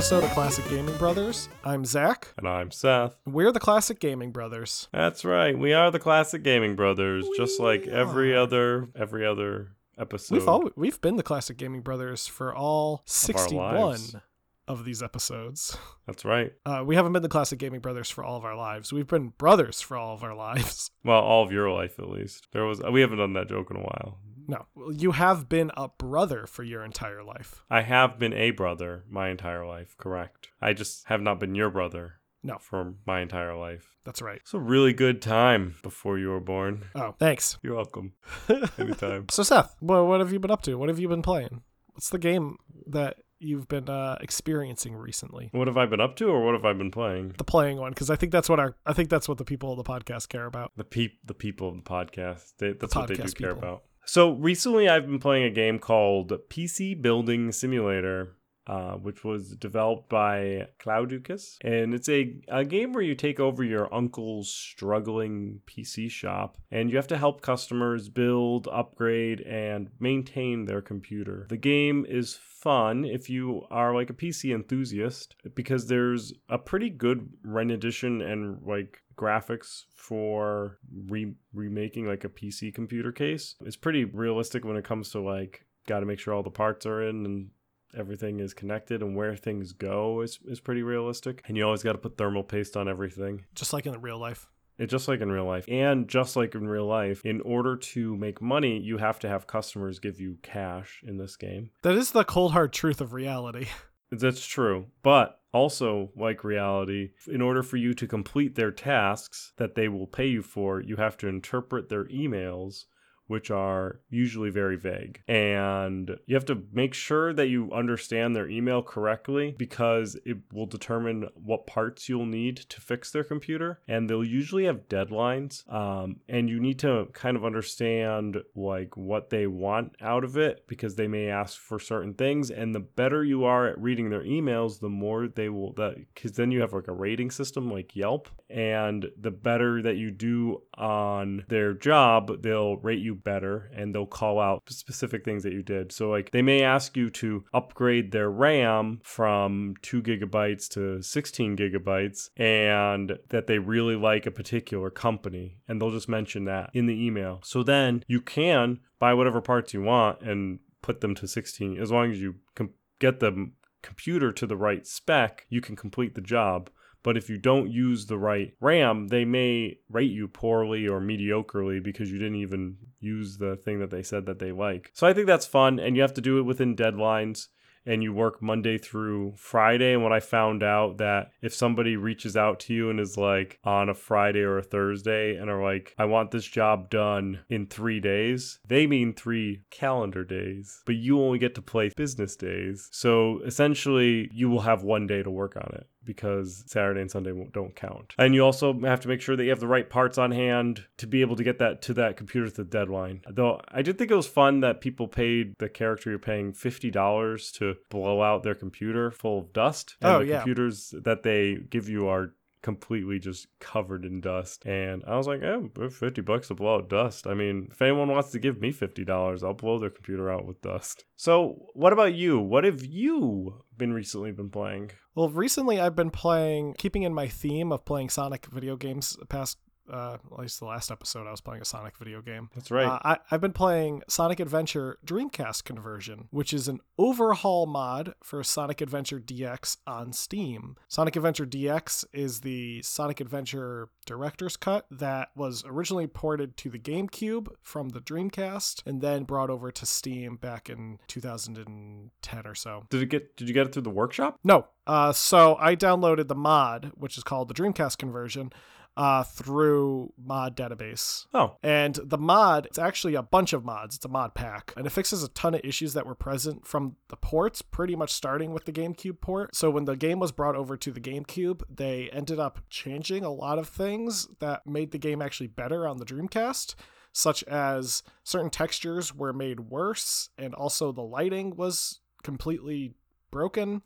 Welcome to another episode of Classic Gaming Brothers. I'm Zach. And I'm Seth. We're the Classic Gaming Brothers. That's right. We are the Classic Gaming Brothers, just like every are. other every other episode. We've all we've been the Classic Gaming Brothers for all 61 lives. of these episodes. That's right. Uh, we haven't been the Classic Gaming Brothers for all of our lives. We've been brothers for all of our lives. Well, all of your life at least. There was we haven't done that joke in a while. No, you have been a brother for your entire life. I have been a brother my entire life, correct. I just have not been your brother No, for my entire life. that's right. It's a really good time before you were born. Oh, thanks. You're welcome. Anytime. So Seth, what what have you been up to? What have you been playing? What's the game that you've been uh, experiencing recently? what have I been up to or what have I been playing? The playing one, because I think that's what our I think that's what the people of the podcast care about. The peep the people of the podcast. They, that's what they do podcast care people. about. So recently I've been playing a game called PC Building Simulator. Uh, which was developed by Claudiu Kiss. And it's a, a game where you take over your uncle's struggling PC shop and you have to help customers build, upgrade, and maintain their computer. The game is fun if you are like a PC enthusiast because there's a pretty good rendition and like graphics for re- remaking like a PC computer case. It's pretty realistic when it comes to like got to make sure all the parts are in and everything is connected and where things go is, is pretty realistic. And you always got to put thermal paste on everything. Just like in the real life. It's just like in real life. And just like in real life, in order to make money, you have to have customers give you cash in this game. That is the cold hard truth of reality. That's true. But also, like reality, in order for you to complete their tasks that they will pay you for, you have to interpret their emails, which are usually very vague. And you have to make sure that you understand their email correctly because it will determine what parts you'll need to fix their computer. And they'll usually have deadlines. Um, and you need to kind of understand like what they want out of it because they may ask for certain things. And the better you are at reading their emails, the more they will that because then you have like a rating system like Yelp. And the better that you do on their job, they'll rate you better and they'll call out specific things that you did. So, like, they may ask you to upgrade their RAM from two gigabytes to 16 gigabytes and that they really like a particular company. And they'll just mention that in the email. So then you can buy whatever parts you want and put them to 16 as long as you get the computer to the right spec, you can complete the job. But if you don't use the right RAM, they may rate you poorly or mediocrely because you didn't even use the thing that they said that they like. So I think that's fun, and you have to do it within deadlines. And you work Monday through Friday. And when I found out that if somebody reaches out to you and is like on a Friday or a Thursday and are like, I want this job done in three days, they mean three calendar days, but you only get to play business days. So essentially, you will have one day to work on it because Saturday and Sunday don't count. And you also have to make sure that you have the right parts on hand to be able to get that to that computer to the deadline. Though I did think it was fun that people paid the character you're paying $50 to blow out their computer full of dust. And Oh, the yeah. computers that they give you are completely just covered in dust. And I was like, eh, 50 bucks to blow out dust. I mean, if anyone wants to give me $50, I'll blow their computer out with dust. So, what about you? What have you been recently been playing? Well, recently I've been playing, keeping in my theme of playing Sonic video games. Past, uh, at least the last episode, I was playing a Sonic video game. That's right. Uh, I, I've been playing Sonic Adventure Dreamcast Conversion, which is an overhaul mod for Sonic Adventure DX on Steam. Sonic Adventure DX is the Sonic Adventure Director's Cut that was originally ported to the GameCube from the Dreamcast and then brought over to Steam back in 2010 or so. Did it get? Did you get it through the workshop? No. Uh, so I downloaded the mod, which is called the Dreamcast Conversion, uh, through mod database. Oh, And the mod, it's actually a bunch of mods. It's a mod pack. And it fixes a ton of issues that were present from the ports, pretty much starting with the GameCube port. So when the game was brought over to the GameCube, they ended up changing a lot of things that made the game actually better on the Dreamcast. Such as certain textures were made worse, and also the lighting was completely broken.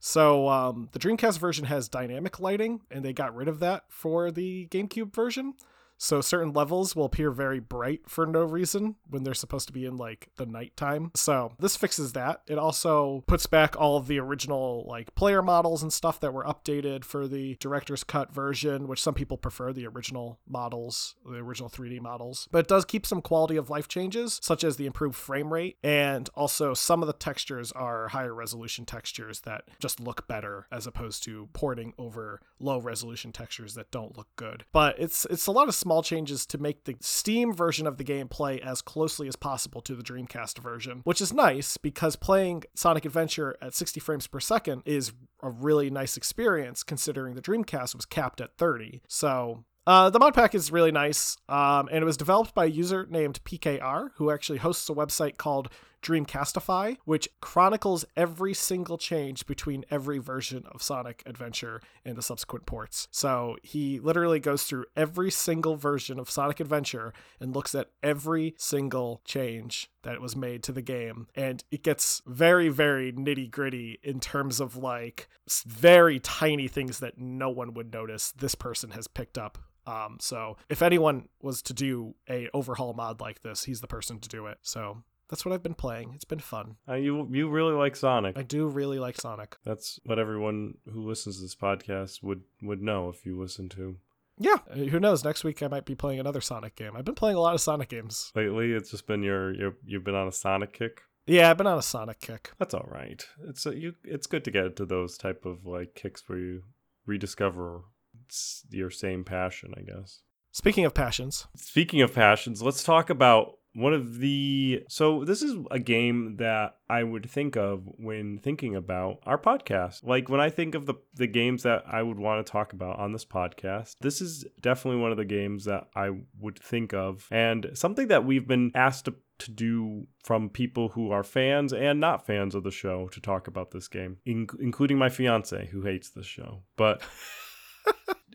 So um, the Dreamcast version has dynamic lighting, and they got rid of that for the GameCube version. So certain levels will appear very bright for no reason when they're supposed to be in like the nighttime. So this fixes that. It also puts back all of the original like player models and stuff that were updated for the director's cut version, which some people prefer the original models, the original 3D models. But it does keep some quality of life changes, such as the improved frame rate, and also some of the textures are higher resolution textures that just look better as opposed to porting over low resolution textures that don't look good. But it's it's a lot of small changes to make the Steam version of the game play as closely as possible to the Dreamcast version, which is nice because playing Sonic Adventure at 60 frames per second is a really nice experience considering the Dreamcast was capped at 30. So uh, the mod pack is really nice, um, and it was developed by a user named PKR, who actually hosts a website called Dreamcastify, which chronicles every single change between every version of Sonic Adventure and the subsequent ports. So he literally goes through every single version of Sonic Adventure and looks at every single change that was made to the game. And it gets very, very nitty gritty in terms of like very tiny things that no one would notice this person has picked up um, so if anyone was to do a overhaul mod like this, he's the person to do it. So that's what I've been playing. It's been fun. Uh, you you really like Sonic. I do really like Sonic. That's what everyone who listens to this podcast would would know if you listen to. Yeah, uh, who knows? Next week I might be playing another Sonic game. I've been playing a lot of Sonic games lately. It's just been your, your you've been on a Sonic kick. Yeah, I've been on a Sonic kick. That's all right. It's a, you. It's good to get to those type of like kicks where you rediscover your same passion, I guess. Speaking of passions. Speaking of passions, let's talk about one of the so this is a game that I would think of when thinking about our podcast. Like when I think of the the games that I would want to talk about on this podcast, this is definitely one of the games that I would think of and something that we've been asked to to do from people who are fans and not fans of the show to talk about this game, in- including my fiance who hates this show. But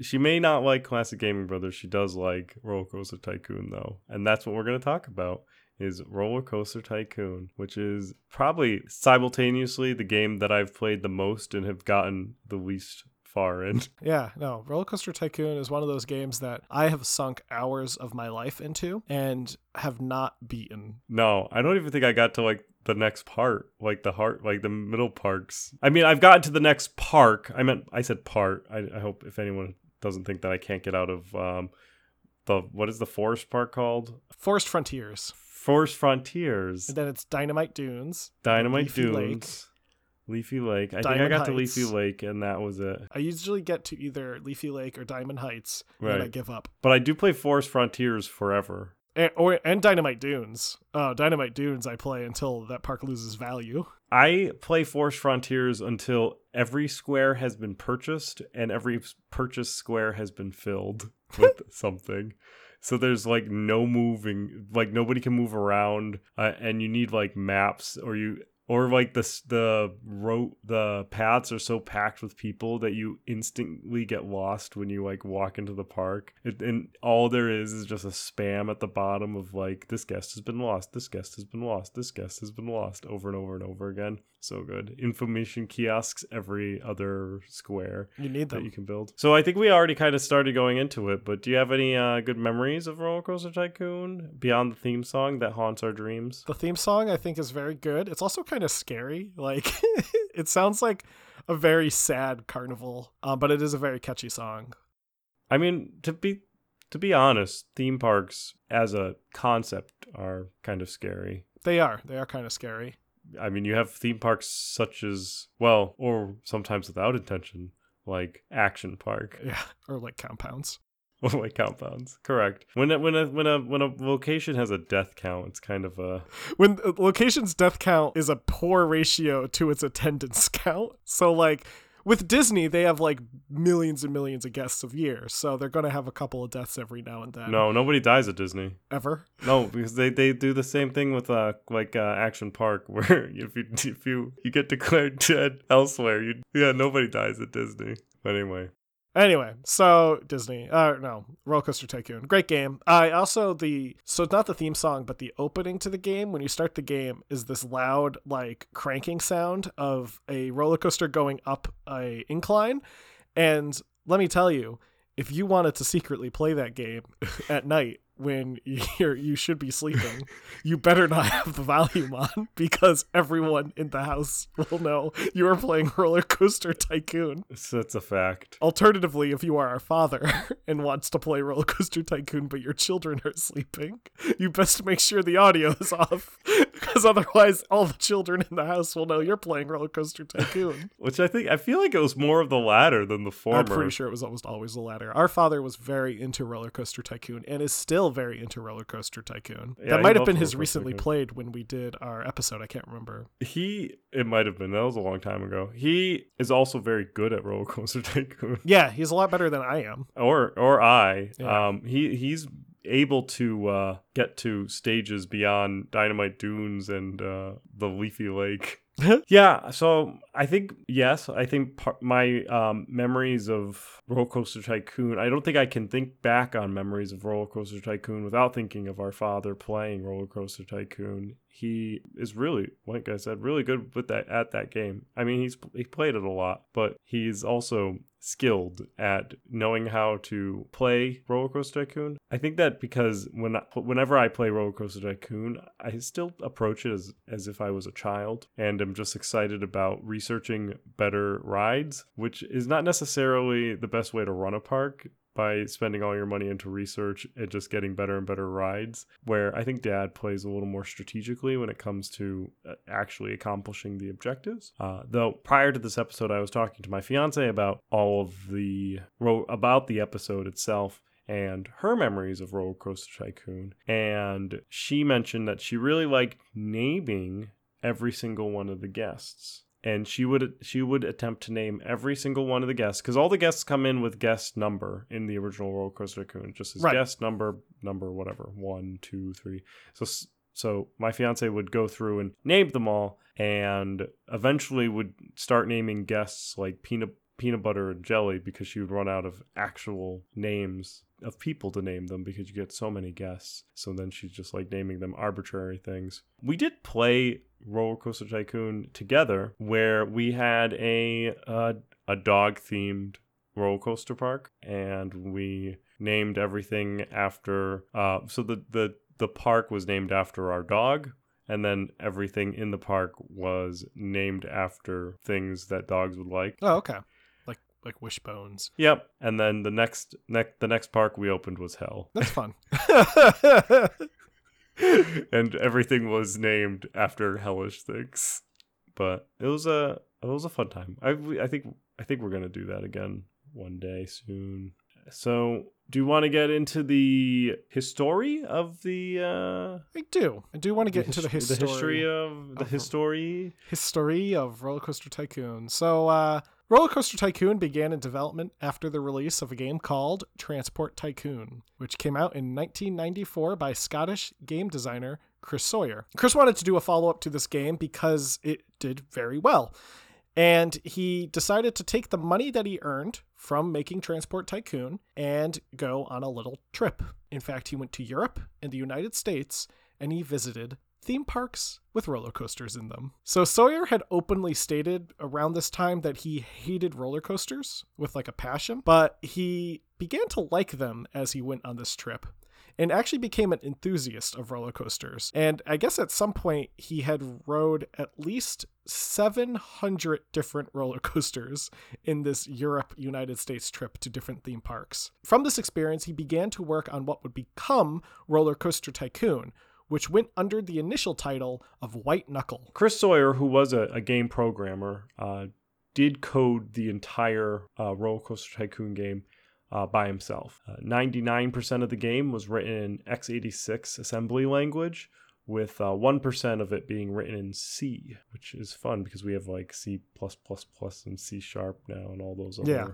she may not like classic gaming brothers. She does like Roller Coaster Tycoon though, and that's what we're going to talk about is Roller Coaster Tycoon, which is probably simultaneously the game that I've played the most and have gotten the least far in. Yeah, no, Roller Coaster Tycoon is one of those games that I have sunk hours of my life into and have not beaten. No, I don't even think I got to like the next part, like the heart, like the middle parks. I mean, I've gotten to the next park. I meant I said part. I, I hope if anyone doesn't think that I can't get out of um, the what is the forest park called? Forest Frontiers. Forest Frontiers. And then it's Dynamite Dunes. Dynamite Leafy Dunes. Lake. Leafy Lake. I Diamond think I got Heights. to Leafy Lake, and that was it. I usually get to either Leafy Lake or Diamond Heights, right. and I give up. But I do play Forest Frontiers forever and, or and Dynamite Dunes. Oh, Dynamite Dunes I play until that park loses value. I play Forest Frontiers until every square has been purchased and every purchased square has been filled with something. So there's like no moving, like nobody can move around, uh, and you need like maps or you or like the the road the paths are so packed with people that you instantly get lost when you like walk into the park. It, and all there is is just a spam at the bottom of like this guest has been lost this guest has been lost this guest has been lost over and over and over again so good. Information kiosks every other square you need them. that you can build. So i think we already kind of started going into it but do you have any uh, good memories of roller coaster tycoon beyond the theme song that haunts our dreams? The theme song i think is very good. It's also kind of scary. Like it sounds like a very sad carnival um, but it is a very catchy song. I mean to be to be honest theme parks as a concept are kind of scary. They are. They are kind of scary I mean, you have theme parks such as, well, or sometimes without intention, like Action Park. Yeah, or like compounds. Or like compounds, correct. When a, when a when a when a location has a death count, it's kind of a when a location's death count is a poor ratio to its attendance count. So like with Disney, they have like millions and millions of guests of year, so they're gonna have a couple of deaths every now and then. No, nobody dies at Disney ever. No, because they, they do the same thing with uh like uh, Action Park, where if you if you you get declared dead elsewhere, you yeah nobody dies at Disney. But anyway, Anyway, so Disney, uh, no, Roller Coaster Tycoon, great game. I also the so it's not the theme song, but the opening to the game when you start the game is this loud like cranking sound of a roller coaster going up a incline, and let me tell you, if you wanted to secretly play that game at night when you're you should be sleeping, you better not have the volume on because everyone in the house will know you are playing Roller Coaster Tycoon. So that's a fact. Alternatively, if you are our father and wants to play Roller Coaster Tycoon but your children are sleeping, you best make sure the audio is off because otherwise all the children in the house will know you're playing Roller Coaster Tycoon. Which I think I feel like it was more of the latter than the former. I'm pretty sure it was almost always the latter. Our father was very into Roller Coaster Tycoon and is still very into Roller Coaster Tycoon. Yeah, that might have been his recently Tycoon. played when we did our episode. I can't remember. He it might have been that was a long time ago. He is also very good at roller coaster tycoon. Yeah, he's a lot better than I am. Or or I. Yeah. Um he he's able to uh get to stages beyond Dynamite Dunes and uh the Leafy Lake. yeah, so I think yes, I think par- my um, memories of Roller Coaster Tycoon. I don't think I can think back on memories of Roller Coaster Tycoon without thinking of our father playing Roller Coaster Tycoon. He is really, like I said, really good with that at that game. I mean, he's he played it a lot, but he's also skilled at knowing how to play Roller Coaster Tycoon. I think that because when I, whenever I play Roller Coaster Tycoon, I still approach it as as if I was a child, and I'm just excited about researching better rides, which is not necessarily the best way to run a park by spending all your money into research and just getting better and better rides. Where I think dad plays a little more strategically when it comes to uh, actually accomplishing the objectives. Uh, though prior to this episode, I was talking to my fiance about all of the about the episode itself and her memories of Roller Coaster Tycoon. And she mentioned that she really liked naming every single one of the guests. And she would she would attempt to name every single one of the guests because all the guests come in with guest number in the original Roller Coaster Tycoon, just as Right. guest number number whatever one two three. So so my fiance would go through and name them all, and eventually would start naming guests like peanut peanut butter and jelly because she would run out of actual names of people to name them because you get so many guests. So then she's just like naming them arbitrary things. We did play Roller Coaster Tycoon together where we had a a dog themed roller coaster park and we named everything after uh so the the the park was named after our dog and then everything in the park was named after things that dogs would like Oh, okay. Like Wishbones. Yep. And then the next next the next park we opened was Hell. That's fun. and everything was named after hellish things. But it was a it was a fun time. I I think I think we're going to do that again one day soon. So, do you want to get into the history of the uh I do. I do want to get into the history. the history of the of- history? history of Roller Coaster Tycoon. So, uh, Roller Coaster Tycoon began in development after the release of a game called Transport Tycoon, which came out in 1994 by Scottish game designer Chris Sawyer. Chris wanted to do a follow up to this game because it did very well. And he decided to take the money that he earned from making Transport Tycoon and go on a little trip. In fact, he went to Europe and the United States and he visited theme parks with roller coasters in them. So Sawyer had openly stated around this time that he hated roller coasters with like a passion, but he began to like them as he went on this trip and actually became an enthusiast of roller coasters. And I guess at some point he had rode at least 700 different roller coasters in this Europe United States trip to different theme parks. From this experience, he began to work on what would become Roller Coaster Tycoon, which went under the initial title of White Knuckle. Chris Sawyer, who was a, a game programmer, uh, did code the entire uh, Roller Coaster Tycoon game uh, by himself. Uh, 99% of the game was written in x86 assembly language, with uh, 1% of it being written in C, which is fun because we have like C and C sharp now and all those other Yeah.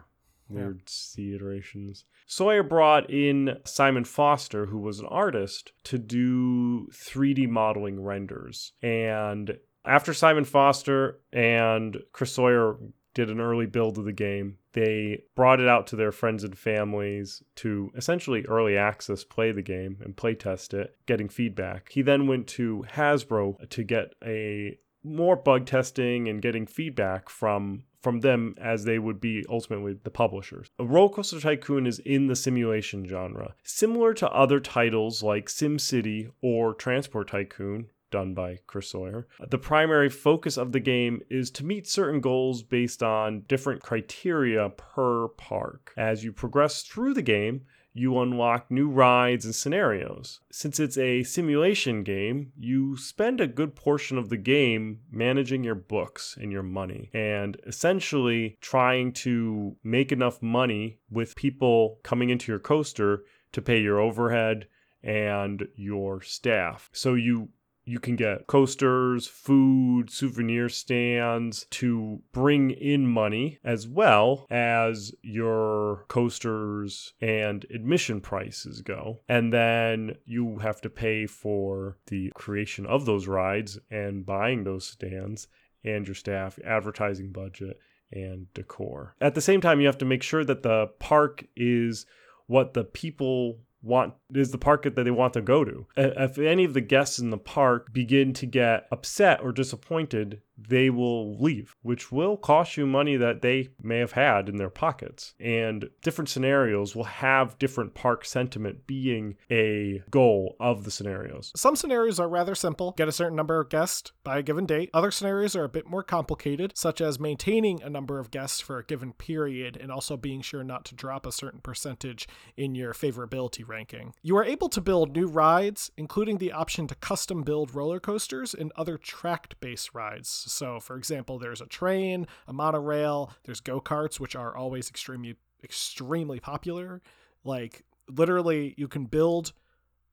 Weird C iterations. Sawyer brought in Simon Foster, who was an artist, to do 3D modeling renders. And after Simon Foster and Chris Sawyer did an early build of the game, they brought it out to their friends and families to essentially early access play the game and play test it, getting feedback. He then went to Hasbro to get a more bug testing and getting feedback from from them as they would be ultimately the publishers. A Roller Coaster Tycoon is in the simulation genre, similar to other titles like SimCity or Transport Tycoon, done by Chris Sawyer. The primary focus of the game is to meet certain goals based on different criteria per park. As you progress through the game, you unlock new rides and scenarios. Since it's a simulation game, you spend a good portion of the game managing your books and your money and essentially trying to make enough money with people coming into your coaster to pay your overhead and your staff. So you you can get coasters, food, souvenir stands to bring in money as well as your coasters and admission prices go. And then you have to pay for the creation of those rides and buying those stands and your staff, advertising budget, and decor. At the same time, you have to make sure that the park is what the people want is the park that they want to go to. If any of the guests in the park begin to get upset or disappointed, they will leave, which will cost you money that they may have had in their pockets. And different scenarios will have different park sentiment being a goal of the scenarios. Some scenarios are rather simple get a certain number of guests by a given date. Other scenarios are a bit more complicated, such as maintaining a number of guests for a given period and also being sure not to drop a certain percentage in your favorability ranking. You are able to build new rides, including the option to custom build roller coasters and other tracked based rides so, for example, there's a train, a monorail, there's go karts, which are always extremely, extremely popular. Like, literally, you can build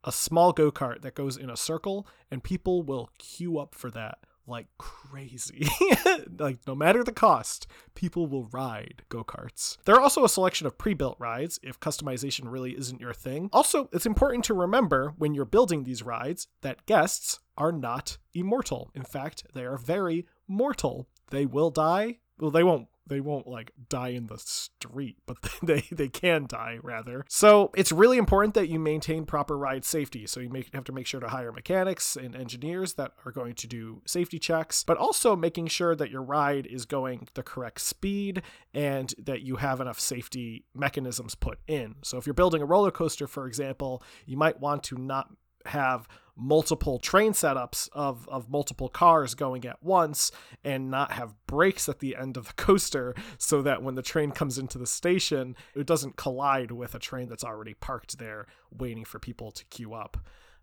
a small go kart that goes in a circle, and people will queue up for that like crazy. like, no matter the cost, people will ride go karts. There are also a selection of pre built rides if customization really isn't your thing. Also, it's important to remember when you're building these rides that guests are not immortal. In fact, they are very mortal. They will die. Well, they won't they won't like die in the street, but they they can die rather. So it's really important that you maintain proper ride safety. So you make, have to make sure to hire mechanics and engineers that are going to do safety checks, but also making sure that your ride is going the correct speed and that you have enough safety mechanisms put in. So if you're building a roller coaster, for example, you might want to not have multiple train setups of, of multiple cars going at once and not have brakes at the end of the coaster so that when the train comes into the station, it doesn't collide with a train that's already parked there waiting for people to queue up.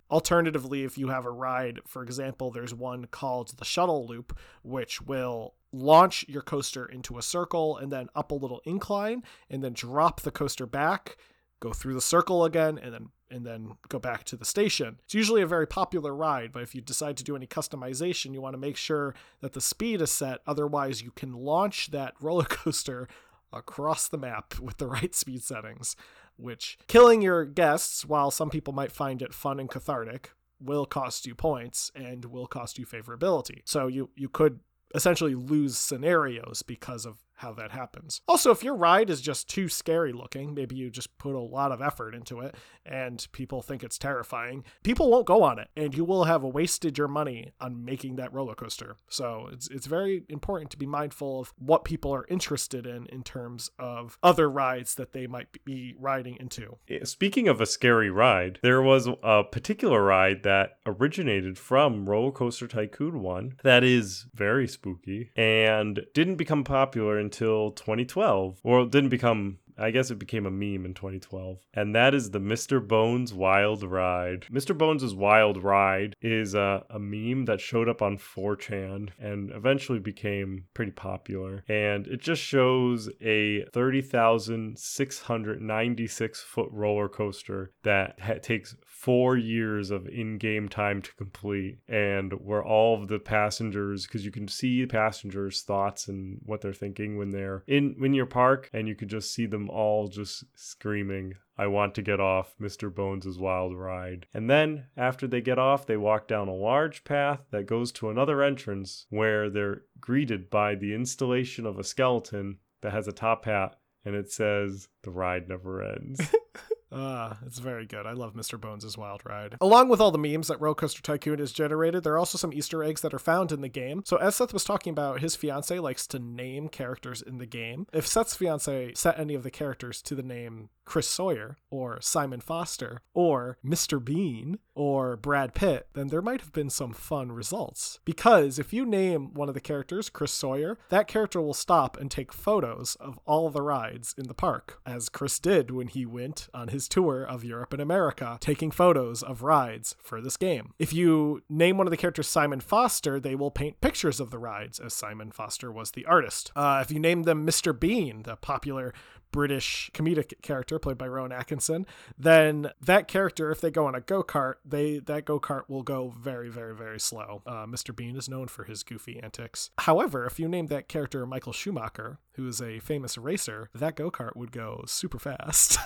Alternatively, if you have a ride, for example, there's one called the shuttle loop, which will launch your coaster into a circle and then up a little incline and then drop the coaster back go through the circle again and then and then go back to the station. It's usually a very popular ride, but if you decide to do any customization, you want to make sure that the speed is set. Otherwise, you can launch that roller coaster across the map with the right speed settings, which killing your guests, while some people might find it fun and cathartic, will cost you points and will cost you favorability. So you you could essentially lose scenarios because of how that happens. Also, if your ride is just too scary looking, maybe you just put a lot of effort into it and people think it's terrifying, people won't go on it and you will have wasted your money on making that roller coaster. So it's, it's very important to be mindful of what people are interested in in terms of other rides that they might be riding into. Eh, speaking of a scary ride, there was a particular ride that originated from Roller Coaster Tycoon 1 that is very spooky and didn't become popular until 2012, or it didn't become I guess it became a meme in 2012. And that is the Mr. Bones Wild Ride. Mr. Bones' Wild Ride is a, a meme that showed up on 4chan and eventually became pretty popular. And it just shows a 30,696 foot roller coaster that ha- takes four years of in game time to complete. And where all of the passengers, because you can see the passengers' thoughts and what they're thinking when they're in, in your park, and you can just see them all just screaming, I want to get off Mr. Bones' wild ride. And then, after they get off, they walk down a large path that goes to another entrance where they're greeted by the installation of a skeleton that has a top hat and it says, The ride never ends. Uh, it's very good. I love Mr. Bones' Wild Ride. Along with all the memes that Roller Coaster Tycoon has generated, there are also some Easter eggs that are found in the game. So, as Seth was talking about, his fiance likes to name characters in the game. If Seth's fiance set any of the characters to the name Chris Sawyer or Simon Foster or Mr. Bean or Brad Pitt, then there might have been some fun results. Because if you name one of the characters Chris Sawyer, that character will stop and take photos of all the rides in the park, as Chris did when he went on his tour of Europe and America, taking photos of rides for this game. If you name one of the characters Simon Foster, they will paint pictures of the rides, as Simon Foster was the artist. Uh, if you name them Mr. Bean, the popular British comedic character played by Rowan Atkinson, then that character, if they go on a go kart, they that go kart will go very, very, very slow. Uh, Mr. Bean is known for his goofy antics. However, if you name that character Michael Schumacher, who is a famous racer, that go kart would go super fast.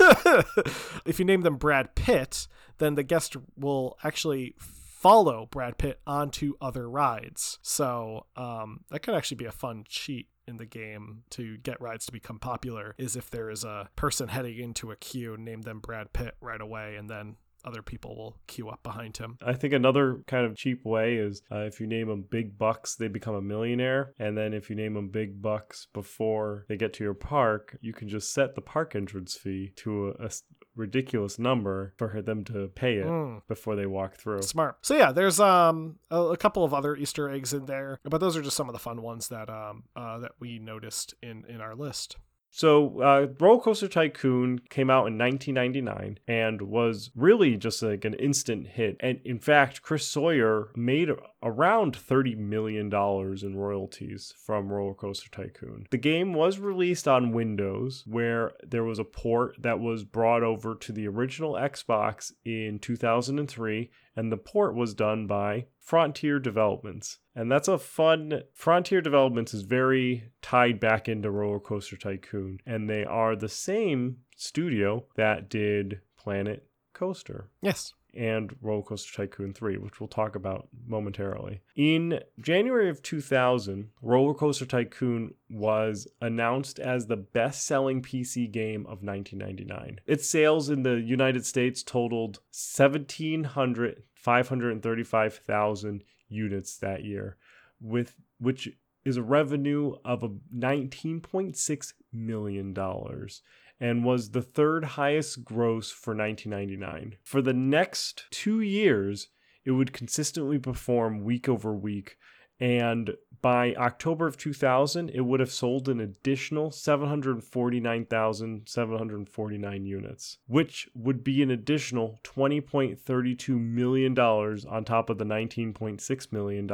if you name them Brad Pitt, then the guest will actually follow Brad Pitt onto other rides. So um, that could actually be a fun cheat in the game to get rides to become popular is if there is a person heading into a queue, name them Brad Pitt right away, and then other people will queue up behind him. I think another kind of cheap way is uh, if you name them Big Bucks, they become a millionaire. And then if you name them Big Bucks before they get to your park, you can just set the park entrance fee to a, a ridiculous number for them to pay it Mm. before they walk through. Smart. So yeah, there's um a, a couple of other Easter eggs in there, but those are just some of the fun ones that um uh, that we noticed in in our list. So, uh, Roller Coaster Tycoon came out in 1999 and was really just like an instant hit. And in fact, Chris Sawyer made around $30 million in royalties from Roller Coaster Tycoon. The game was released on Windows, where there was a port that was brought over to the original Xbox in 2003 and the port was done by Frontier Developments. And that's a fun Frontier Developments is very tied back into Roller Coaster Tycoon and they are the same studio that did Planet Coaster Yes. and Roller Coaster Tycoon 3, which we'll talk about momentarily. In January of 2000, Roller Coaster Tycoon was announced as the best selling PC game of 1999. Its sales in the United States totaled 1,700, 535,000 units that year, with which is a revenue of a 19.6 million dollars and was the third highest gross for 1999. For the next 2 years, it would consistently perform week over week and by October of 2000, it would have sold an additional 749,749 units, which would be an additional $20.32 million on top of the $19.6 million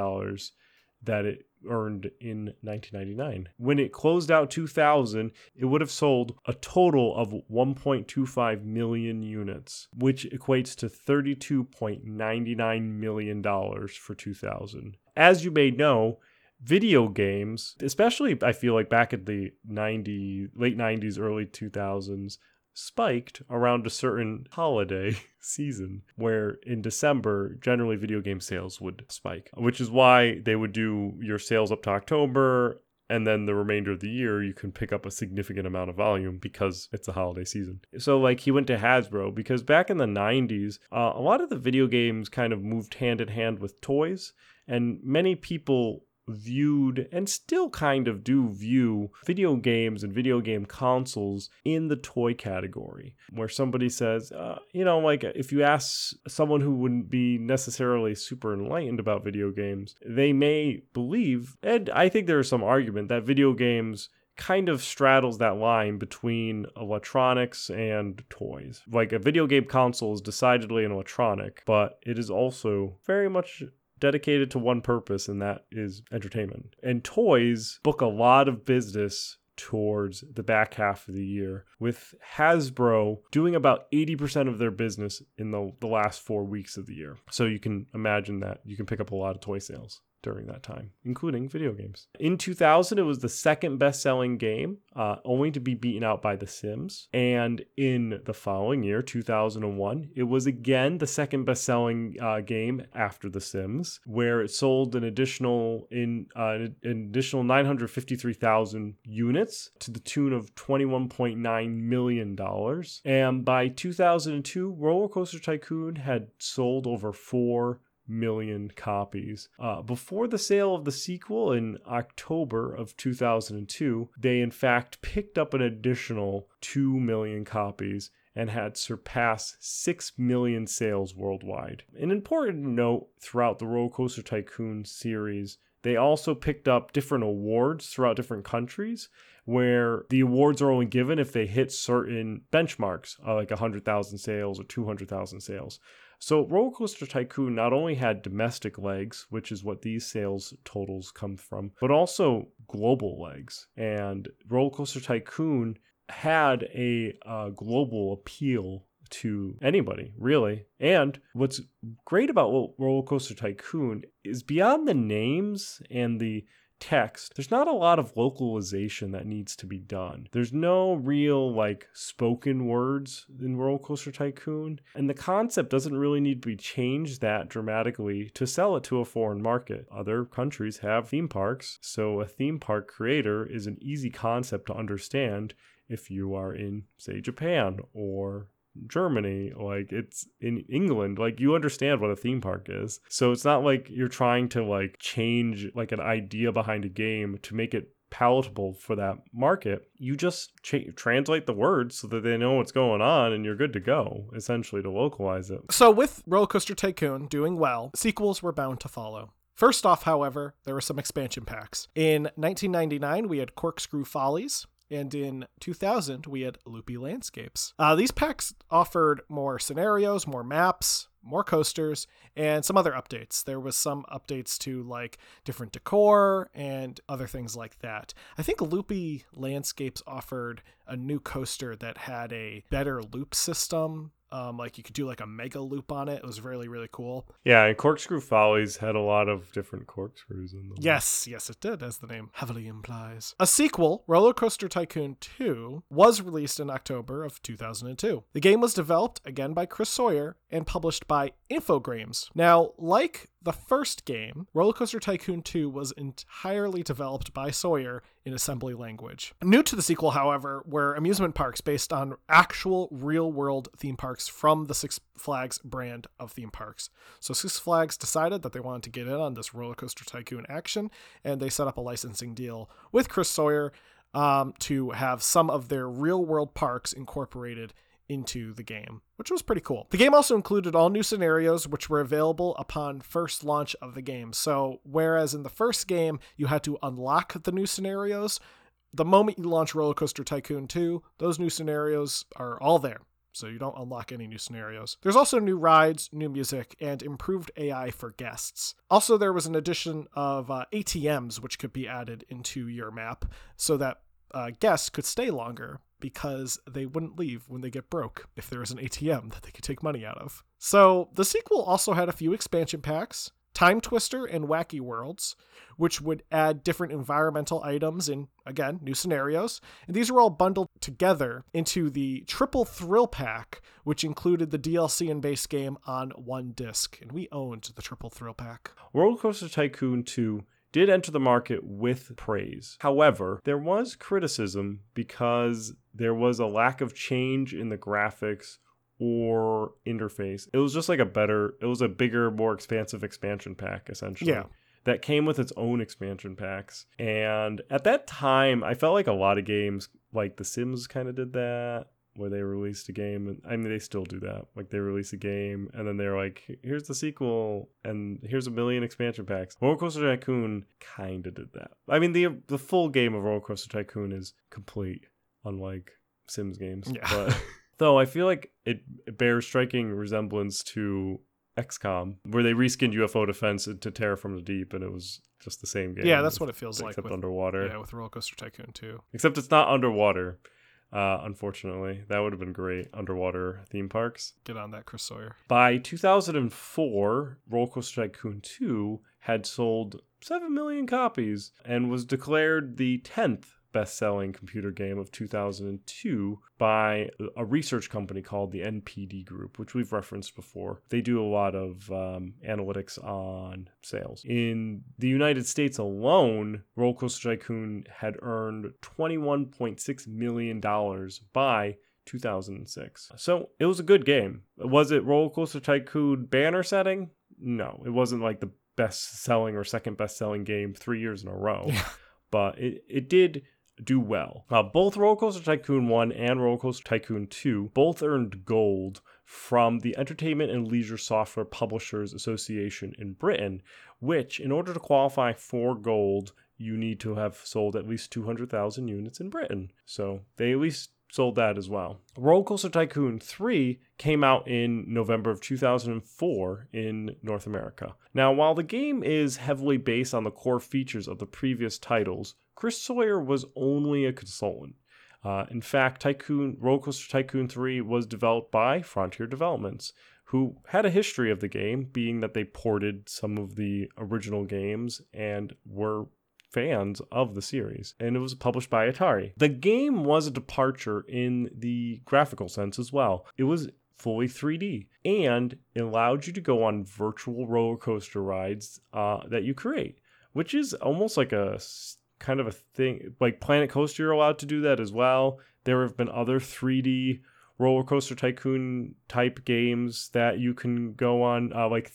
that it earned in 1999. When it closed out 2000, it would have sold a total of 1.25 million units, which equates to $32.99 million for 2000. As you may know, video games, especially I feel like back at the 90 late 90s early 2000s spiked around a certain holiday season where in December generally video game sales would spike which is why they would do your sales up to October and then the remainder of the year you can pick up a significant amount of volume because it's a holiday season. So like he went to hasbro because back in the 90s uh, a lot of the video games kind of moved hand in hand with toys and many people viewed and still kind of do view video games and video game consoles in the toy category where somebody says uh, you know like if you ask someone who wouldn't be necessarily super enlightened about video games they may believe and i think there's some argument that video games kind of straddles that line between electronics and toys. Like a video game console is decidedly an electronic, but it is also very much dedicated to one purpose, and that is entertainment. And toys book a lot of business towards the back half of the year, with Hasbro doing about 80% of their business in the, the last four weeks of the year. So you can imagine that you can pick up a lot of toy sales. During that time, including video games. In 2000, it was the second best selling game, uh, only to be beaten out by The Sims. And in the following year, 2001, it was again the second best selling uh, game after The Sims, where it sold an additional in uh, an additional 953,000 units to the tune of 21.9 million dollars. And by 2002, Roller Coaster Tycoon had sold over 4 million copies. Uh, before the sale of the sequel in October of 2002, they in fact picked up an additional 2 million copies and had surpassed 6 million sales worldwide. An important note throughout the Roller Coaster Tycoon series, they also picked up different awards throughout different countries where the awards are only given if they hit certain benchmarks, uh, like 100,000 sales or 200,000 sales. So Roller Coaster Tycoon not only had domestic legs, which is what these sales totals come from, but also global legs. And Roller Coaster Tycoon had a uh, global appeal to anybody, really. And what's great about Roller Coaster Tycoon is beyond the names and the text, there's not a lot of localization that needs to be done. There's no real like spoken words in Roller Coaster Tycoon, and the concept doesn't really need to be changed that dramatically to sell it to a foreign market. Other countries have theme parks, so a theme park creator is an easy concept to understand if you are in, say, Japan or Germany, like it's in England, like you understand what a theme park is. So it's not like you're trying to like change like an idea behind a game to make it palatable for that market. You just cha- translate the words so that they know what's going on and you're good to go, essentially to localize it. So with Roller Coaster Tycoon doing well, sequels were bound to follow. First off, however, there were some expansion packs. In 1999, we had Corkscrew Follies, and in 2000 we had loopy landscapes. Uh, these packs offered more scenarios more maps more coasters and some other updates. There was some updates to like different decor and other things like that. I think loopy landscapes offered a new coaster that had a better loop system um, like you could do like a mega loop on it. It was really really cool. Yeah, and Corkscrew Follies had a lot of different corkscrews in them. Yes, yes, it did, as the name heavily implies. A sequel, Roller Coaster Tycoon 2, was released in October of 2002. The game was developed again by Chris Sawyer and published by Infogrames. Now, like the first game, Roller Coaster Tycoon 2 was entirely developed by Sawyer in assembly language. New to the sequel, however, were amusement parks based on actual real world theme parks from the Six Flags brand of theme parks. So Six Flags decided that they wanted to get in on this Roller Coaster Tycoon action, and they set up a licensing deal with Chris Sawyer um, to have some of their real world parks incorporated into the game, which was pretty cool. The game also included all new scenarios, which were available upon first launch of the game. So, whereas in the first game you had to unlock the new scenarios, the moment you launch Roller Coaster Tycoon 2, those new scenarios are all there. So you don't unlock any new scenarios. There's also new rides, new music, and improved AI for guests. Also, there was an addition of uh, ATMs, which could be added into your map so that uh, guests could stay longer because they wouldn't leave when they get broke if there was an ATM that they could take money out of. So the sequel also had a few expansion packs. Time Twister and Wacky Worlds, which would add different environmental items in, again, new scenarios. And these were all bundled together into the Triple Thrill Pack, which included the DLC and base game on one disc. And we owned the Triple Thrill Pack. Roller Coaster Tycoon 2 did enter the market with praise. However, there was criticism because there was a lack of change in the graphics or interface. It was just like a better, it was a bigger, more expansive expansion pack, essentially. Yeah. That came with its own expansion packs. And at that time, I felt like a lot of games, like The Sims kind of did that where they released a game and I mean they still do that. Like they release a game and then they're like, here's the sequel and here's a million expansion packs. Roller Coaster Tycoon kinda did that. I mean the the full game of Roller Coaster Tycoon is complete, unlike Sims games. Yeah. But though I feel like it, it bears striking resemblance to XCOM, where they reskinned UFO Defense to Terror from the Deep, and it was just the same game. Yeah, that's what it feels like except underwater. Yeah, with Roller Coaster Tycoon 2. Except it's not underwater. Uh, unfortunately, that would have been great underwater theme parks. Get on that, Chris Sawyer. By 2004, Roller Coaster Tycoon 2 had sold 7 million copies and was declared the 10th best selling computer game of 2002 by a research company called the NPD Group, which we've referenced before. They do a lot of um, analytics on sales. In the United States alone, Roller Coaster Tycoon had earned $21.6 million by 2006. So it was a good game. Was it Roller Coaster Tycoon banner setting? No, it wasn't like the best selling or second best selling game three years in a row. but it, it did do well. Uh, both Roller Coaster Tycoon 1 and Roller Coaster Tycoon 2 both earned gold from the Entertainment and Leisure Software Publishers Association in Britain, which, in order to qualify for gold, you need to have sold at least 200,000 units in Britain. So they at least sold that as well. Roller Coaster Tycoon 3 came out in November of 2004 in North America. Now, while the game is heavily based on the core features of the previous titles, Chris Sawyer was only a consultant. Uh, in fact, Tycoon Roller Coaster Tycoon 3 was developed by Frontier Developments, who had a history of the game, being that they ported some of the original games and were fans of the series, and it was published by Atari. The game was a departure in the graphical sense as well. It was fully 3D and it allowed you to go on virtual roller coaster rides uh, that you create, which is almost like a kind of a thing. Like Planet Coaster, you're allowed to do that as well. There have been other 3D roller coaster tycoon type games that you can go on uh, like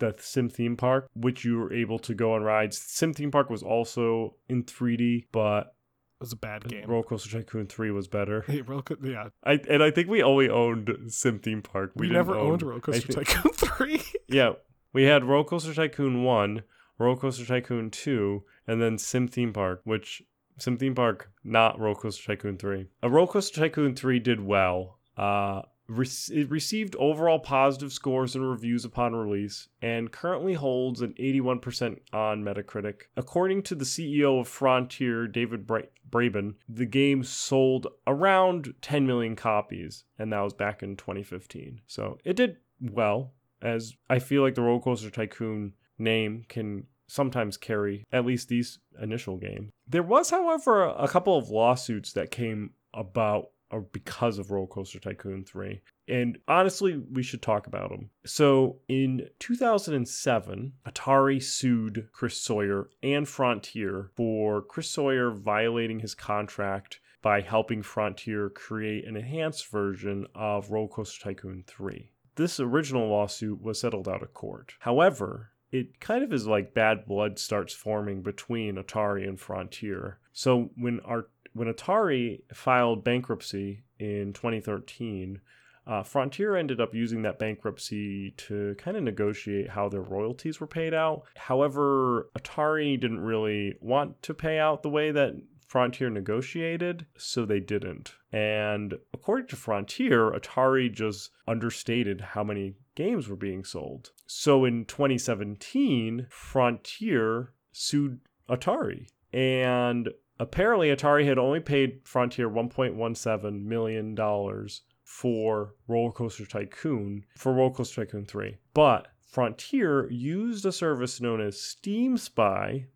the sim theme park which you were able to go on rides sim theme park was also in 3d but it was a bad game. Roller Coaster Tycoon 3 was better. Hey, roller yeah. I and I think we only owned Sim Theme Park. We, we never own, owned Roller Coaster Tycoon 3. yeah. We had Roller Coaster Tycoon 1, Roller Coaster Tycoon 2, and then Sim Theme Park, which Sim Theme Park, not Roller Coaster Tycoon 3. A Roller Coaster Tycoon 3 did well. Uh, it received overall positive scores and reviews upon release and currently holds an 81% on Metacritic. According to the CEO of Frontier, David Bra- Braben, the game sold around 10 million copies, and that was back in 2015. So it did well, as I feel like the Roller Coaster Tycoon name can sometimes carry at least these initial games. There was, however, a couple of lawsuits that came about or because of Roller Coaster Tycoon 3. And honestly, we should talk about them. So in 2007, Atari sued Chris Sawyer and Frontier for Chris Sawyer violating his contract by helping Frontier create an enhanced version of Roller Coaster Tycoon 3. This original lawsuit was settled out of court. However, it kind of is like bad blood starts forming between Atari and Frontier. So when our when Atari filed bankruptcy in 2013, uh, Frontier ended up using that bankruptcy to kind of negotiate how their royalties were paid out. However, Atari didn't really want to pay out the way that Frontier negotiated, so they didn't. And according to Frontier, Atari just understated how many games were being sold. So in 2017, Frontier sued Atari. And apparently Atari had only paid Frontier 1.17 million dollars for Roller Coaster Tycoon for Roller Coaster Tycoon 3. But Frontier used a service known as Steam Spy,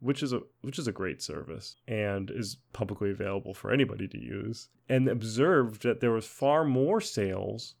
which is a which is a great service and is publicly available for anybody to use, and observed that there was far more sales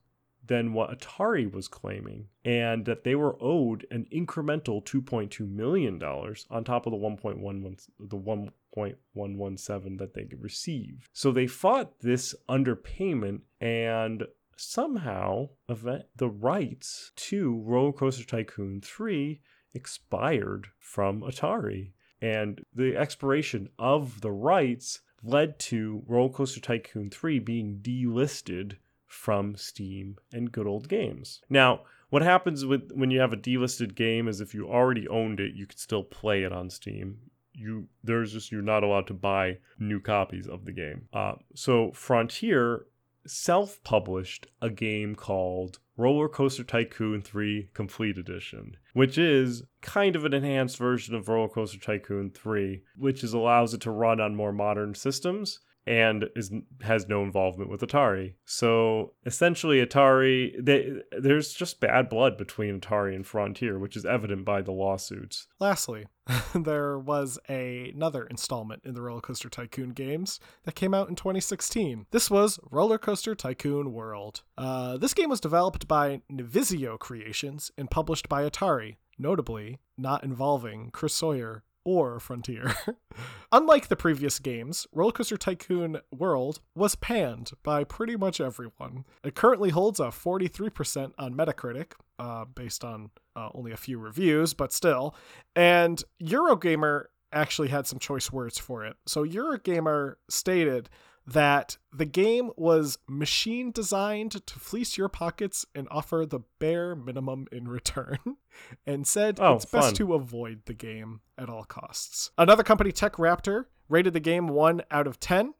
than what Atari was claiming, and that they were owed an incremental 2.2 million dollars on top of the 1.11 the 1.117 that they received. So they fought this underpayment and somehow the rights to Roller Coaster Tycoon 3 expired from Atari. And the expiration of the rights led to Roller Coaster Tycoon 3 being delisted from Steam and good old games. Now, what happens with when you have a delisted game is if you already owned it, you could still play it on Steam. You there's just you're not allowed to buy new copies of the game. Uh, so Frontier self-published a game called Roller Coaster Tycoon 3 Complete Edition, which is kind of an enhanced version of Roller Coaster Tycoon 3, which is allows it to run on more modern systems and is has no involvement with Atari. So essentially, Atari they, there's just bad blood between Atari and Frontier, which is evident by the lawsuits. Lastly, there was a, another installment in the Roller Coaster Tycoon games that came out in 2016. This was Roller Coaster Tycoon World. Uh, this game was developed by Nvizzio Creations and published by Atari, notably not involving Chris Sawyer or Frontier. Unlike the previous games, Roller Coaster Tycoon World was panned by pretty much everyone. It currently holds a 43% on Metacritic, uh, based on uh, only a few reviews, but still. And Eurogamer actually had some choice words for it. So Eurogamer stated that the game was machine designed to fleece your pockets and offer the bare minimum in return, and said Oh, it's best to avoid the game at all costs. Another company, TechRaptor, rated the game 1 out of 10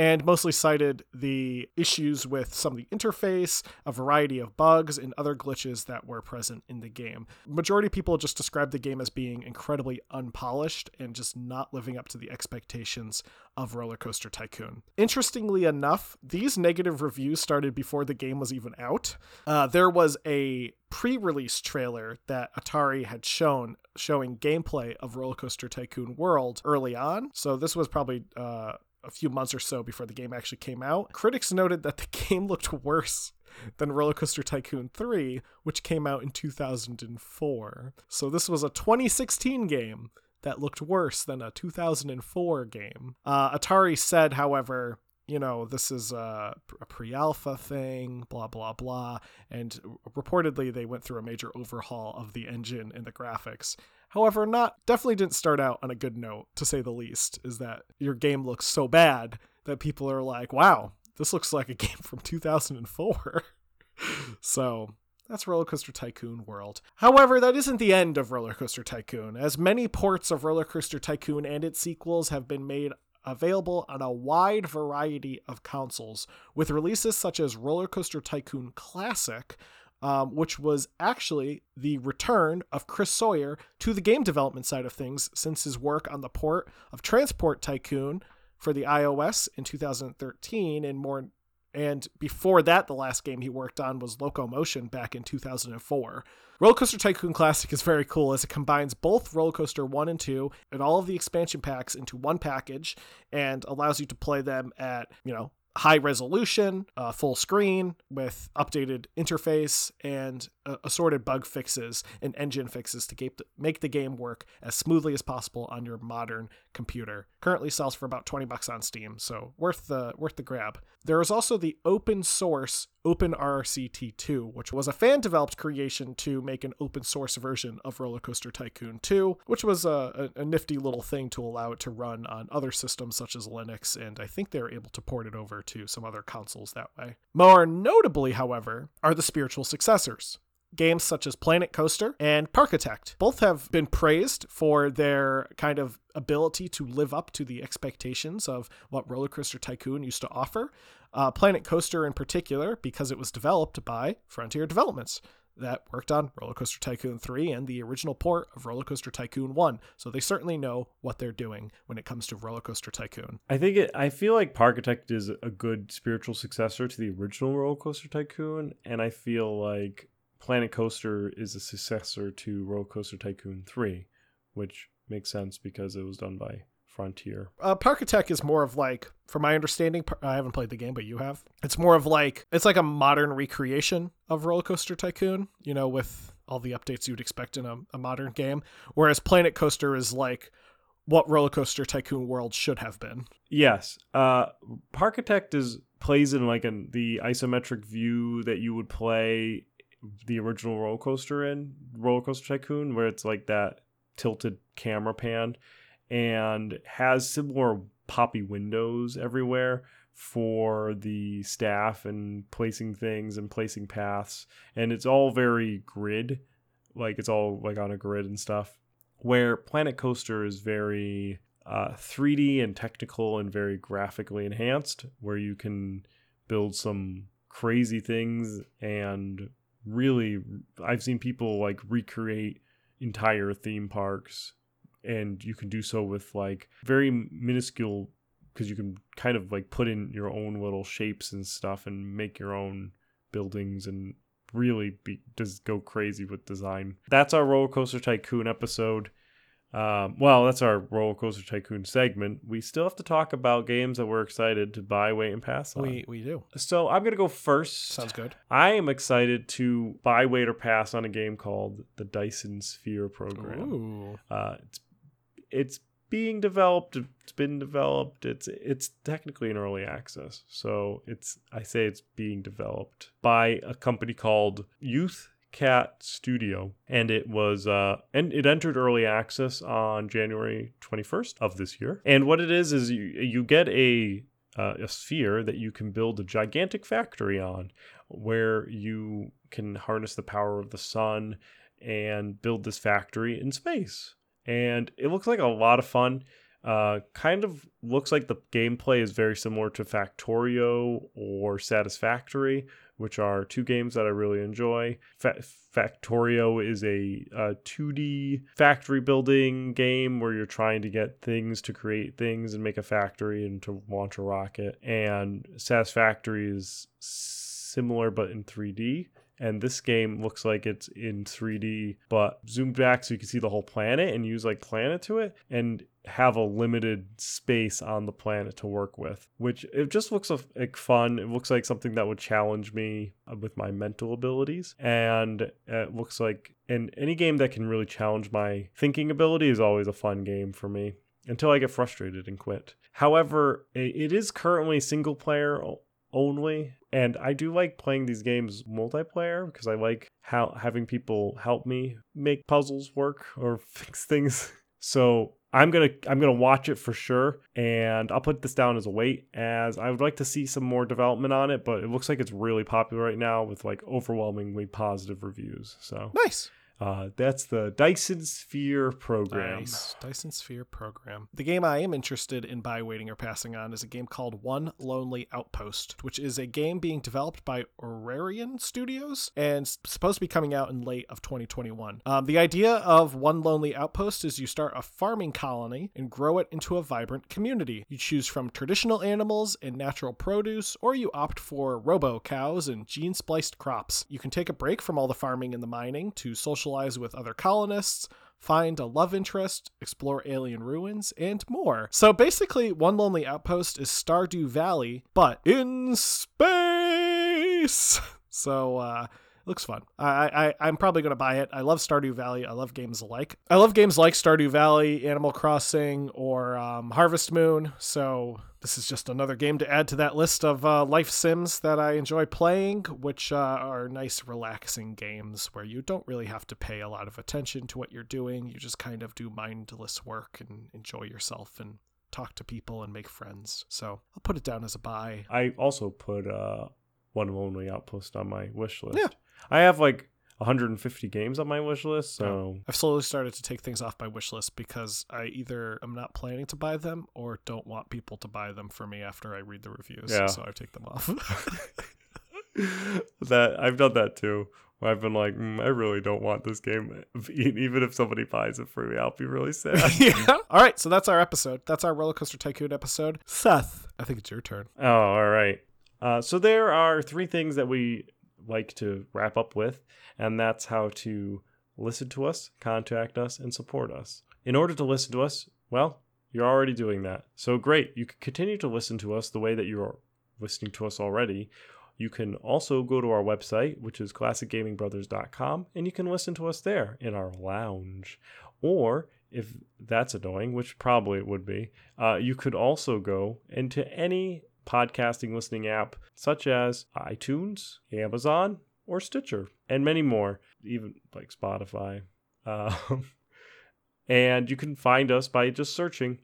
and mostly cited the issues with some of the interface, a variety of bugs, and other glitches that were present in the game. Majority of people just described the game as being incredibly unpolished and just not living up to the expectations of Roller Coaster Tycoon. Interestingly enough, these negative reviews started before the game was even out. Uh, there was a pre-release trailer that Atari had shown showing gameplay of Roller Coaster Tycoon World early on. So this was probably uh, a few months or so before the game actually came out. Critics noted that the game looked worse than Roller Coaster Tycoon 3, which came out in 2004. So this was a 2016 game that looked worse than a 2004 game. Uh, Atari said, however, you know, this is a, a pre alpha thing, blah, blah, blah. And reportedly, they went through a major overhaul of the engine and the graphics. However, not definitely didn't start out on a good note, to say the least, is that your game looks so bad that people are like, wow, this looks like a game from 2004. so that's Roller Coaster Tycoon World. However, that isn't the end of Roller Coaster Tycoon, as many ports of Roller Coaster Tycoon and its sequels have been made available on a wide variety of consoles, with releases such as Roller Coaster Tycoon Classic, um, which was actually the return of Chris Sawyer to the game development side of things since his work on the port of Transport Tycoon for the iOS in 2013 and more and before that the last game he worked on was Locomotion back in 2004. Roller Coaster Tycoon Classic is very cool as it combines both Roller Coaster 1 and 2 and all of the expansion packs into one package and allows you to play them at, you know, high resolution, uh, full screen with updated interface and uh, assorted bug fixes and engine fixes to ga- make the game work as smoothly as possible on your modern computer. Currently sells for about 20 bucks on Steam, so worth the worth the grab. There is also the open source OpenRCT2, which was a fan developed creation to make an open source version of Roller Coaster Tycoon 2, which was a, a, nifty little thing to allow it to run on other systems such as Linux, and I think they were able to port it over to some other consoles that way. More notably, however, are the spiritual successors. Games such as Planet Coaster and Parkitect both have been praised for their kind of ability to live up to the expectations of what Roller Coaster Tycoon used to offer. Uh, Planet Coaster, in particular, because it was developed by Frontier Developments that worked on Roller Coaster Tycoon 3 and the original port of Roller Coaster Tycoon 1. So they certainly know what they're doing when it comes to Roller Coaster Tycoon. I think it. I feel like Parkitect is a good spiritual successor to the original Roller Coaster Tycoon, and I feel like Planet Coaster is a successor to Roller Coaster Tycoon 3, which makes sense because it was done by Frontier. Uh, Parkitect is more of like, from my understanding, I haven't played the game, but you have. It's more of like, it's like a modern recreation of Roller Coaster Tycoon, you know, with all the updates you'd expect in a, a modern game. Whereas Planet Coaster is like what Roller Coaster Tycoon World should have been. Yes, uh, Parkitect is plays in like an the isometric view that you would play the original roller coaster in Roller Coaster Tycoon, where it's like that tilted camera pan, and has similar poppy windows everywhere for the staff and placing things and placing paths, and it's all very grid, like it's all like on a grid and stuff. Where Planet Coaster is very uh, 3D and technical and very graphically enhanced, where you can build some crazy things and really I've seen people like recreate entire theme parks and you can do so with like very minuscule because you can kind of like put in your own little shapes and stuff and make your own buildings and really be just go crazy with design. That's our roller coaster tycoon episode. Um, well, that's our roller coaster tycoon segment. We still have to talk about games that we're excited to buy, wait, and pass on. We we do. so I'm gonna go first. Sounds good. I am excited to buy, wait, or pass on a game called the Dyson Sphere program. Ooh. Uh, it's it's being developed. It's been developed. It's it's technically an early access. So it's I say it's being developed by a company called Youth Cat Studio, and it was uh and it entered early access on January 21st of this year. And what it is is you you get a uh, a sphere that you can build a gigantic factory on, where you can harness the power of the sun and build this factory in space and it looks like a lot of fun. Uh, kind of looks like the gameplay is very similar to Factorio or Satisfactory, which are two games that I really enjoy. Fa- Factorio is a, a 2D factory building game where you're trying to get things to create things and make a factory and to launch a rocket. And Satisfactory is similar but in 3D and this game looks like it's in 3D but zoomed back so you can see the whole planet and use like planet to it and have a limited space on the planet to work with which it just looks like fun it looks like something that would challenge me uh, with my mental abilities and it looks like and any game that can really challenge my thinking ability is always a fun game for me until I get frustrated and quit. However, it is currently single player only and i do like playing these games multiplayer because i like how having people help me make puzzles work or fix things so i'm gonna i'm gonna watch it for sure and i'll put this down as a wait as i would like to see some more development on it but it looks like it's really popular right now with like overwhelmingly positive reviews so Nice. Uh, that's the dyson sphere program Nice. Dyson Sphere program. The game I am interested in buy, waiting, or passing on is a game called One Lonely Outpost, which is a game being developed by Orarian Studios and supposed to be coming out in late of 2021. Um, the idea of One Lonely Outpost is you start a farming colony and grow it into a vibrant community. You choose from traditional animals and natural produce, or you opt for robo cows and gene spliced crops. You can take a break from all the farming and the mining to socialize with other colonists, find a love interest, explore alien ruins, and more. So basically, One Lonely Outpost is Stardew Valley, but in space. So uh looks fun. I, I I'm probably gonna buy it. I love Stardew Valley. I love games alike. I love games like Stardew Valley, Animal Crossing, or um, Harvest Moon. So this is just another game to add to that list of uh, life sims that I enjoy playing, which uh, are nice, relaxing games where you don't really have to pay a lot of attention to what you're doing. You just kind of do mindless work and enjoy yourself and talk to people and make friends. So I'll put it down as a buy. I also put uh one lonely outpost on my wish list. Yeah. I have like 150 games on my wish list, so I've slowly started to take things off my wish list because I either am not planning to buy them or don't want people to buy them for me after I read the reviews. Yeah. So I take them off. that I've done that too. Where I've been like, mm, I really don't want this game. Even if somebody buys it for me, I'll be really sad. yeah. All right. So that's our episode. That's our roller coaster tycoon episode. Seth, I think it's your turn. oh, all right. Uh, so there are three things that we like to wrap up with, and that's how to listen to us, contact us, and support us. In order to listen to us, well, you're already doing that. So great. You can continue to listen to us the way that you're listening to us already. You can also go to our website, which is classicgamingbrothers.com, and you can listen to us there in our lounge. Or if that's annoying, which probably it would be, uh, you could also go into any podcasting listening app such as iTunes, Amazon, or Stitcher, and many more, even like Spotify. Um, and you can find us by just searching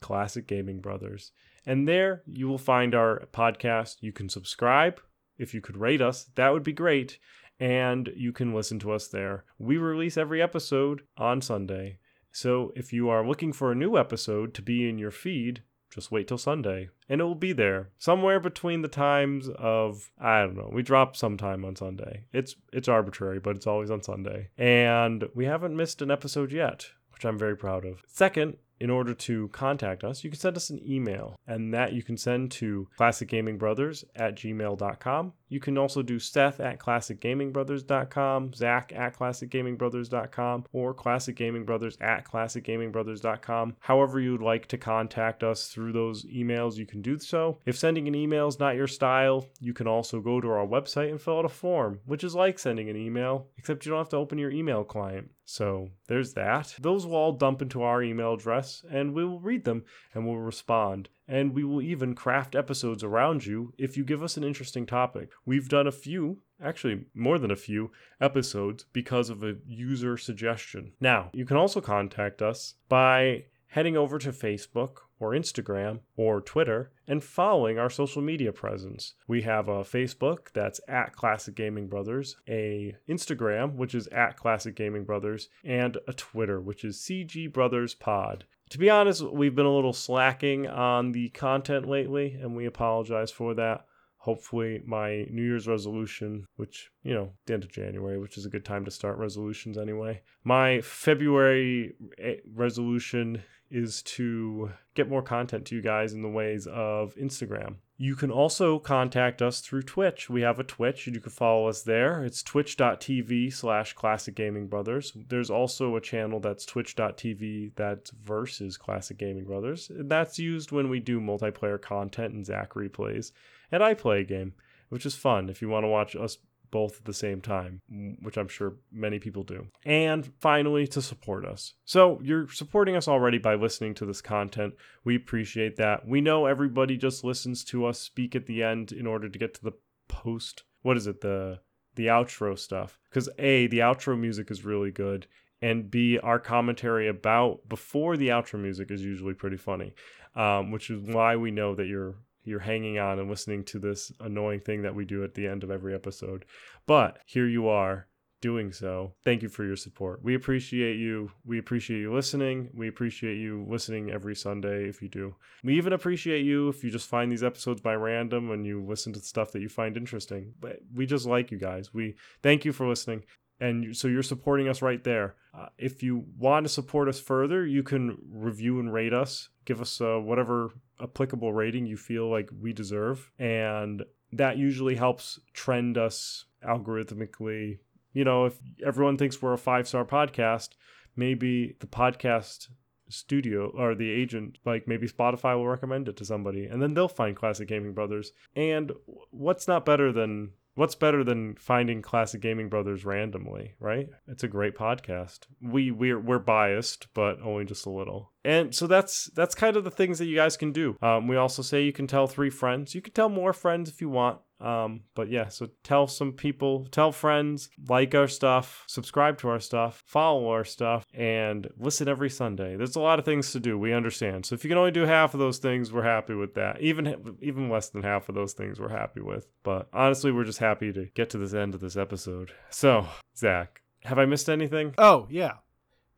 Classic Gaming Brothers. And there you will find our podcast. You can subscribe. If you could rate us, that would be great. And you can listen to us there. We release every episode on Sunday. So if you are looking for a new episode to be in your feed, just wait till Sunday and it will be there somewhere between the times of I don't know. We drop sometime on Sunday. It's it's arbitrary, but it's always on Sunday. And we haven't missed an episode yet, which I'm very proud of. Second, in order to contact us, you can send us an email, and that you can send to classicgamingbrothers at gmail.com. You can also do Seth at classicgamingbrothers.com, Zach at classicgamingbrothers.com, or classicgamingbrothers at classicgamingbrothers.com. However, you'd like to contact us through those emails, you can do so. If sending an email is not your style, you can also go to our website and fill out a form, which is like sending an email, except you don't have to open your email client. So there's that. Those will all dump into our email address, and we will read them and we'll respond. And we will even craft episodes around you if you give us an interesting topic. We've done a few, actually more than a few, episodes because of a user suggestion. Now, you can also contact us by heading over to Facebook or Instagram or Twitter and following our social media presence. We have a Facebook that's at Classic Gaming Brothers, a Instagram which is at Classic Gaming Brothers, and a Twitter which is CG Brothers Pod. To be honest, we've been a little slacking on the content lately, and we apologize for that hopefully my new year's resolution which you know the end of january which is a good time to start resolutions anyway my february eh, resolution is to get more content to you guys in the ways of instagram. You can also contact us through twitch. We have a twitch and you can follow us there. It's twitch.tv slash classic gaming brothers. There's also a channel that's twitch.tv that's versus classic gaming brothers. That's used when we do multiplayer content and zach replays and I play a game, which is fun. If you want to watch us both at the same time, which I'm sure many people do. And finally, to support us. So, you're supporting us already by listening to this content. We appreciate that. We know everybody just listens to us speak at the end in order to get to the post. What is it? The the outro stuff. Cuz A, the outro music is really good, and B, our commentary about before the outro music is usually pretty funny. Um, which is why we know that you're you're hanging on and listening to this annoying thing that we do at the end of every episode. But here you are doing so. Thank you for your support. We appreciate you. We appreciate you listening. We appreciate you listening every Sunday if you do. We even appreciate you if you just find these episodes by random and you listen to the stuff that you find interesting. But we just like you guys. We thank you for listening and so you're supporting us right there. Uh, if you want to support us further, you can review and rate us. Give us uh, whatever applicable rating you feel like we deserve, and that usually helps trend us algorithmically. You know, if everyone thinks we're a five star podcast, maybe the podcast studio or the agent like maybe spotify will recommend it to somebody and then they'll find classic gaming brothers and what's not better than What's better than finding Classic Gaming Brothers randomly, right? It's a great podcast. We we're we're biased, but only just a little. And so that's that's kind of the things that you guys can do. Um, we also say you can tell three friends. You can tell more friends if you want. Um, but yeah, so tell some people, tell friends, like our stuff, subscribe to our stuff, follow our stuff, and listen every Sunday. There's a lot of things to do. We understand. So if you can only do half of those things, we're happy with that. Even even less than half of those things, we're happy with. But honestly, we're just happy to get to this end of this episode. So Zach, have I missed anything? Oh yeah.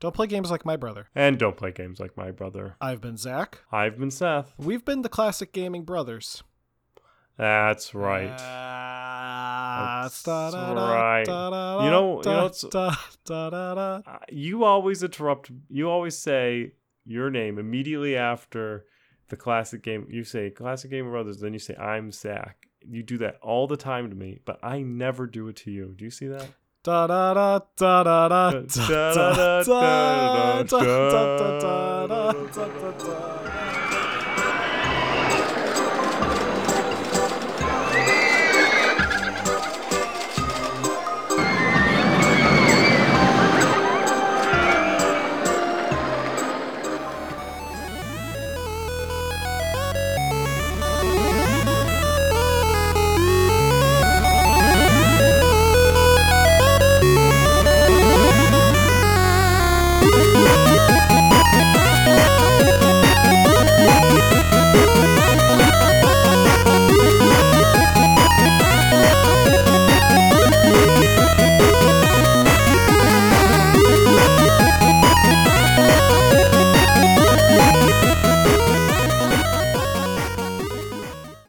Don't play games like my brother. And don't play games like my brother. I've been Zach. I've been Seth. We've been the Classic Gaming Brothers. That's right. That's right. You know, you know, uh, you always interrupt. You always say your name immediately after the classic game. You say classic game brothers, then you say I'm Zach. You do that all the time to me, but I never do it to you. Do you see that? Da da da da da da da da da da da da da da